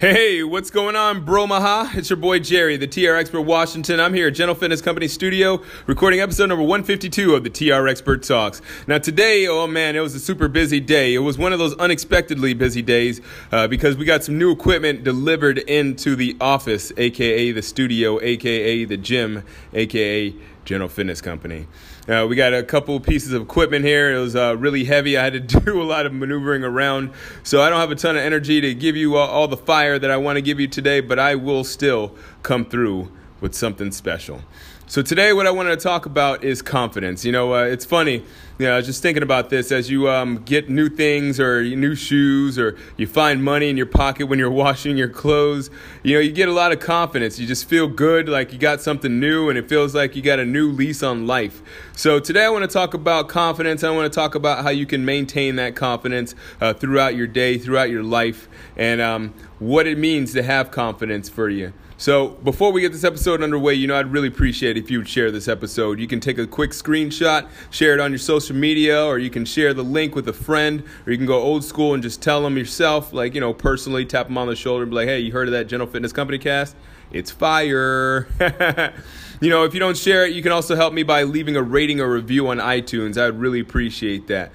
Hey, what's going on, bro maha? It's your boy Jerry, the TR Expert Washington. I'm here at Gentle Fitness Company Studio, recording episode number 152 of the TR Expert Talks. Now, today, oh man, it was a super busy day. It was one of those unexpectedly busy days uh, because we got some new equipment delivered into the office, aka the studio, aka the gym, aka General Fitness Company. Uh, we got a couple pieces of equipment here. It was uh, really heavy. I had to do a lot of maneuvering around, so I don't have a ton of energy to give you all, all the fire that I want to give you today, but I will still come through with something special. So today, what I wanted to talk about is confidence. You know, uh, it's funny. You know, I was just thinking about this as you um, get new things or new shoes or you find money in your pocket when you're washing your clothes. You know, you get a lot of confidence. You just feel good, like you got something new, and it feels like you got a new lease on life. So today, I want to talk about confidence. I want to talk about how you can maintain that confidence uh, throughout your day, throughout your life, and um, what it means to have confidence for you. So, before we get this episode underway, you know, I'd really appreciate if you would share this episode. You can take a quick screenshot, share it on your social media, or you can share the link with a friend, or you can go old school and just tell them yourself, like, you know, personally tap them on the shoulder and be like, hey, you heard of that Gentle Fitness Company cast? It's fire. you know, if you don't share it, you can also help me by leaving a rating or review on iTunes. I'd really appreciate that.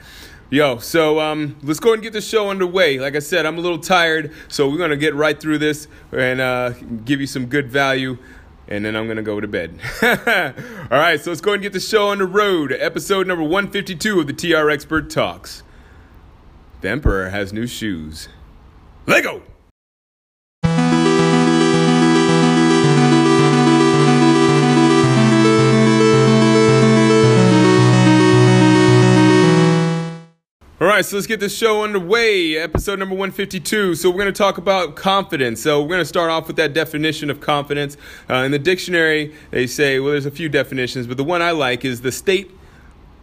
Yo, so um, let's go and get the show underway. Like I said, I'm a little tired, so we're gonna get right through this and uh, give you some good value, and then I'm gonna go to bed. All right, so let's go and get the show on the road. Episode number 152 of the TR Expert Talks. The Emperor has new shoes. Lego. Right, so let's get this show underway. Episode number 152. So, we're going to talk about confidence. So, we're going to start off with that definition of confidence. Uh, in the dictionary, they say, well, there's a few definitions, but the one I like is the state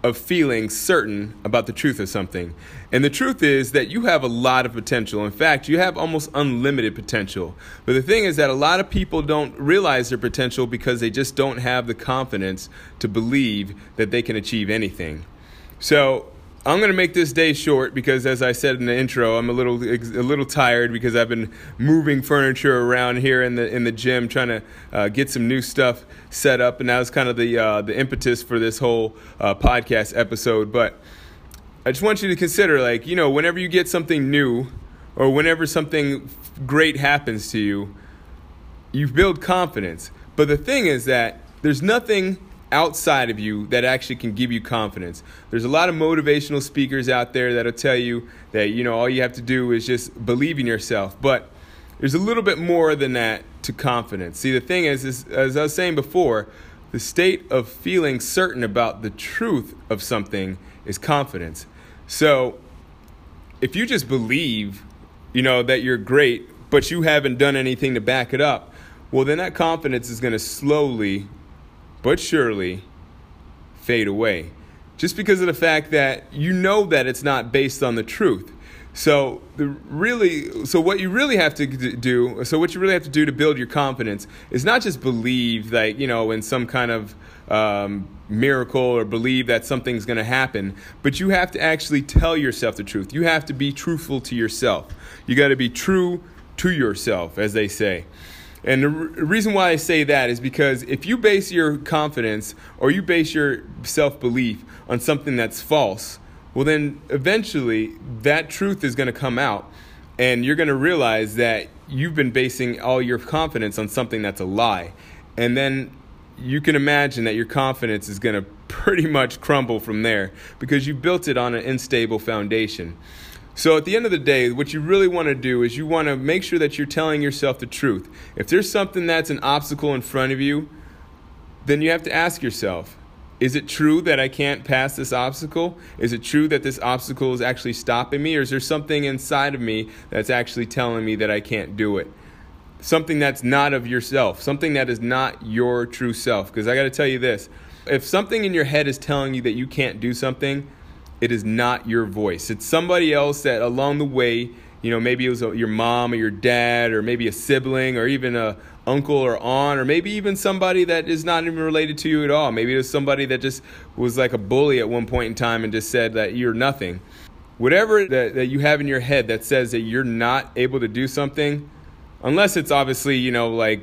of feeling certain about the truth of something. And the truth is that you have a lot of potential. In fact, you have almost unlimited potential. But the thing is that a lot of people don't realize their potential because they just don't have the confidence to believe that they can achieve anything. So, I'm going to make this day short because, as I said in the intro, I'm a little a little tired because I've been moving furniture around here in the in the gym, trying to uh, get some new stuff set up, and that was kind of the uh, the impetus for this whole uh, podcast episode. But I just want you to consider, like you know, whenever you get something new, or whenever something great happens to you, you build confidence. But the thing is that there's nothing outside of you that actually can give you confidence. There's a lot of motivational speakers out there that'll tell you that you know all you have to do is just believe in yourself. But there's a little bit more than that to confidence. See, the thing is, is as I was saying before, the state of feeling certain about the truth of something is confidence. So, if you just believe, you know, that you're great, but you haven't done anything to back it up, well, then that confidence is going to slowly but surely fade away. Just because of the fact that you know that it's not based on the truth. So the really, so what you really have to do, so what you really have to do to build your confidence is not just believe like you know in some kind of um, miracle or believe that something's going to happen, but you have to actually tell yourself the truth. You have to be truthful to yourself. You got to be true to yourself, as they say. And the reason why I say that is because if you base your confidence or you base your self belief on something that's false, well, then eventually that truth is going to come out and you're going to realize that you've been basing all your confidence on something that's a lie. And then you can imagine that your confidence is going to pretty much crumble from there because you built it on an unstable foundation. So at the end of the day, what you really want to do is you want to make sure that you're telling yourself the truth. If there's something that's an obstacle in front of you, then you have to ask yourself, is it true that I can't pass this obstacle? Is it true that this obstacle is actually stopping me? Or is there something inside of me that's actually telling me that I can't do it? Something that's not of yourself, something that is not your true self. Because I got to tell you this if something in your head is telling you that you can't do something, it is not your voice. It's somebody else that along the way, you know, maybe it was your mom or your dad or maybe a sibling or even a uncle or aunt or maybe even somebody that is not even related to you at all. Maybe it was somebody that just was like a bully at one point in time and just said that you're nothing. Whatever that, that you have in your head that says that you're not able to do something, unless it's obviously, you know, like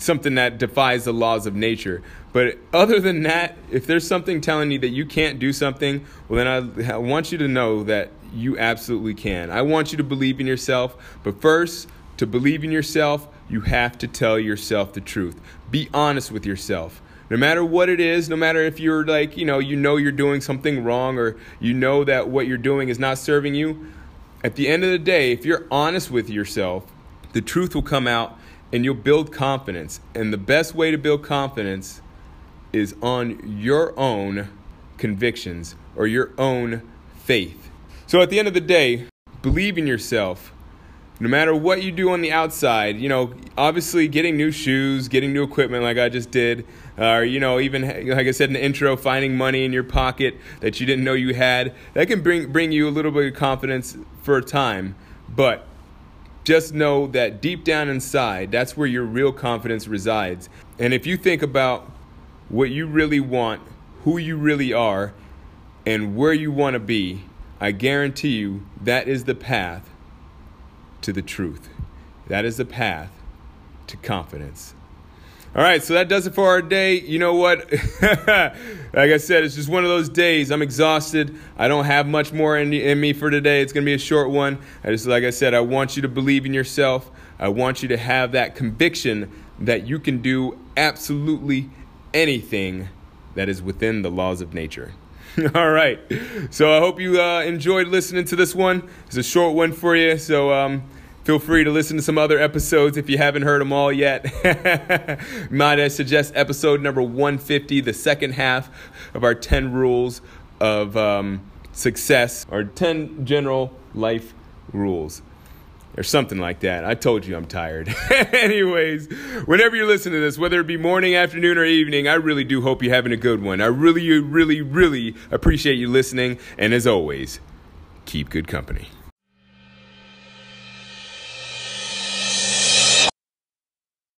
something that defies the laws of nature. But other than that, if there's something telling you that you can't do something, well, then I, I want you to know that you absolutely can. I want you to believe in yourself. But first, to believe in yourself, you have to tell yourself the truth. Be honest with yourself. No matter what it is, no matter if you're like, you know, you know you're doing something wrong or you know that what you're doing is not serving you, at the end of the day, if you're honest with yourself, the truth will come out and you'll build confidence. And the best way to build confidence is on your own convictions or your own faith. So at the end of the day, believe in yourself. No matter what you do on the outside, you know, obviously getting new shoes, getting new equipment like I just did, uh, or, you know, even like I said in the intro, finding money in your pocket that you didn't know you had, that can bring, bring you a little bit of confidence for a time. But just know that deep down inside, that's where your real confidence resides. And if you think about what you really want, who you really are, and where you want to be, I guarantee you that is the path to the truth. That is the path to confidence. All right, so that does it for our day. You know what? like I said, it's just one of those days. I'm exhausted. I don't have much more in, in me for today. It's going to be a short one. I just, like I said, I want you to believe in yourself. I want you to have that conviction that you can do absolutely anything that is within the laws of nature. All right. So I hope you uh, enjoyed listening to this one. It's a short one for you. So, um, Feel free to listen to some other episodes if you haven't heard them all yet. Might I suggest episode number 150, the second half of our 10 rules of um, success, or 10 general life rules, or something like that. I told you I'm tired. Anyways, whenever you listen to this, whether it be morning, afternoon, or evening, I really do hope you're having a good one. I really, really, really appreciate you listening. And as always, keep good company.